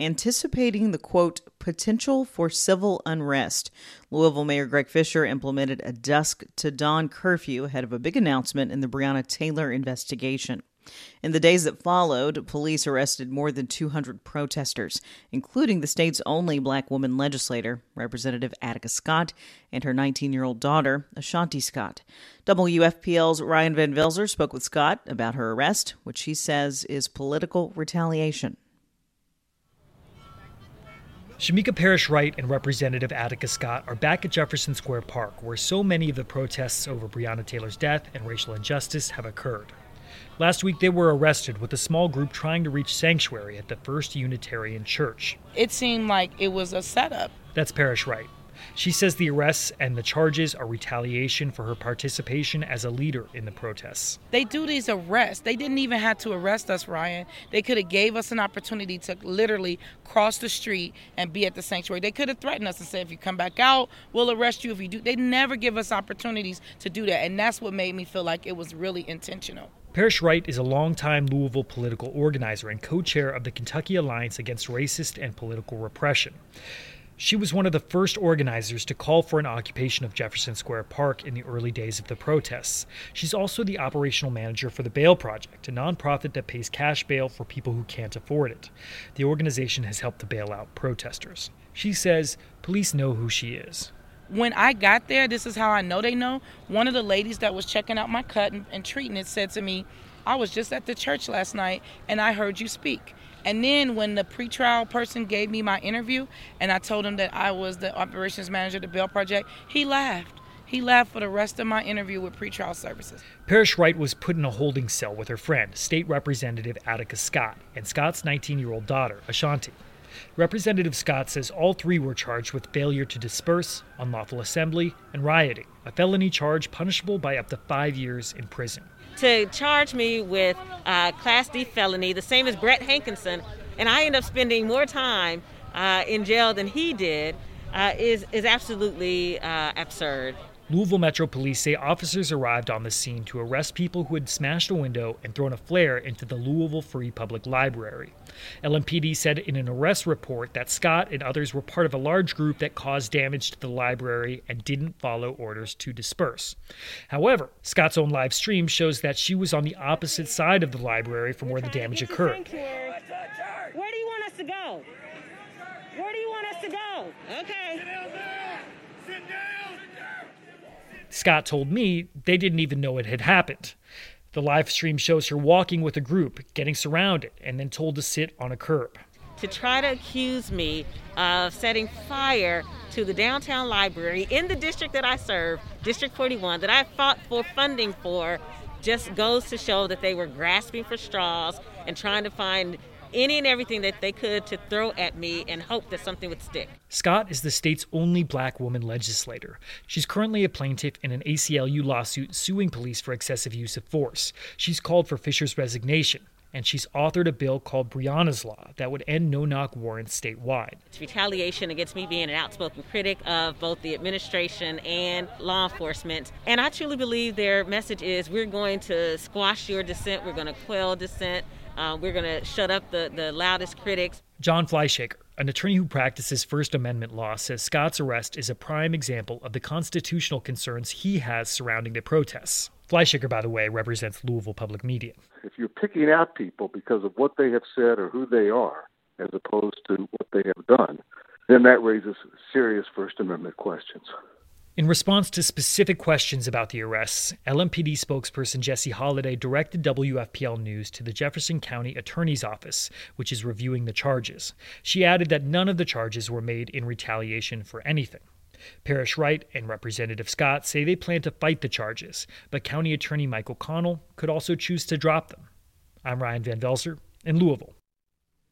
anticipating the quote potential for civil unrest. Louisville Mayor Greg Fischer implemented a dusk to dawn curfew ahead of a big announcement in the Breonna Taylor investigation. In the days that followed, police arrested more than 200 protesters, including the state's only black woman legislator, Representative Attica Scott, and her 19 year old daughter, Ashanti Scott. WFPL's Ryan Van Velzer spoke with Scott about her arrest, which she says is political retaliation. Shameka Parrish Wright and Representative Attica Scott are back at Jefferson Square Park, where so many of the protests over Breonna Taylor's death and racial injustice have occurred. Last week, they were arrested with a small group trying to reach sanctuary at the First Unitarian Church. It seemed like it was a setup. That's Parrish Wright. She says the arrests and the charges are retaliation for her participation as a leader in the protests. They do these arrests. They didn't even have to arrest us, Ryan. They could have gave us an opportunity to literally cross the street and be at the sanctuary. They could have threatened us and said, if you come back out, we'll arrest you if you do. They never give us opportunities to do that. And that's what made me feel like it was really intentional. Parrish Wright is a longtime Louisville political organizer and co chair of the Kentucky Alliance Against Racist and Political Repression. She was one of the first organizers to call for an occupation of Jefferson Square Park in the early days of the protests. She's also the operational manager for the Bail Project, a nonprofit that pays cash bail for people who can't afford it. The organization has helped to bail out protesters. She says police know who she is. When I got there, this is how I know they know. One of the ladies that was checking out my cut and, and treating it said to me, I was just at the church last night and I heard you speak. And then when the pretrial person gave me my interview and I told him that I was the operations manager of the Bail Project, he laughed. He laughed for the rest of my interview with pretrial services. Parrish Wright was put in a holding cell with her friend, State Representative Attica Scott, and Scott's 19 year old daughter, Ashanti. Representative Scott says all three were charged with failure to disperse, unlawful assembly, and rioting, a felony charge punishable by up to five years in prison to charge me with uh, Class D felony, the same as Brett Hankison, and I end up spending more time uh, in jail than he did, uh, is is absolutely uh, absurd. Louisville Metro Police say officers arrived on the scene to arrest people who had smashed a window and thrown a flare into the Louisville Free Public Library. LMPD said in an arrest report that Scott and others were part of a large group that caused damage to the library and didn't follow orders to disperse. However, Scott's own live stream shows that she was on the opposite side of the library from where the damage occurred. Where do you want us to go? Where do you want us to go? Okay. Scott told me they didn't even know it had happened. The live stream shows her walking with a group, getting surrounded, and then told to sit on a curb. To try to accuse me of setting fire to the downtown library in the district that I serve, District 41, that I fought for funding for, just goes to show that they were grasping for straws and trying to find any and everything that they could to throw at me and hope that something would stick. Scott is the state's only black woman legislator. She's currently a plaintiff in an ACLU lawsuit suing police for excessive use of force. She's called for Fischer's resignation. And she's authored a bill called Breonna's Law that would end no knock warrants statewide. It's retaliation against me being an outspoken critic of both the administration and law enforcement. And I truly believe their message is we're going to squash your dissent, we're going to quell dissent, uh, we're going to shut up the, the loudest critics. John Fleischaker, an attorney who practices First Amendment law, says Scott's arrest is a prime example of the constitutional concerns he has surrounding the protests. Fleischaker, by the way, represents Louisville Public Media. If you're picking out people because of what they have said or who they are, as opposed to what they have done, then that raises serious First Amendment questions. In response to specific questions about the arrests, LMPD spokesperson Jessie Halladay directed WFPL News to the Jefferson County Attorney's Office, which is reviewing the charges. She added that none of the charges were made in retaliation for anything. Parrish Wright and Representative Scott say they plan to fight the charges, but County Attorney Michael O'Connell could also choose to drop them. I'm Ryan Van Velzer in Louisville.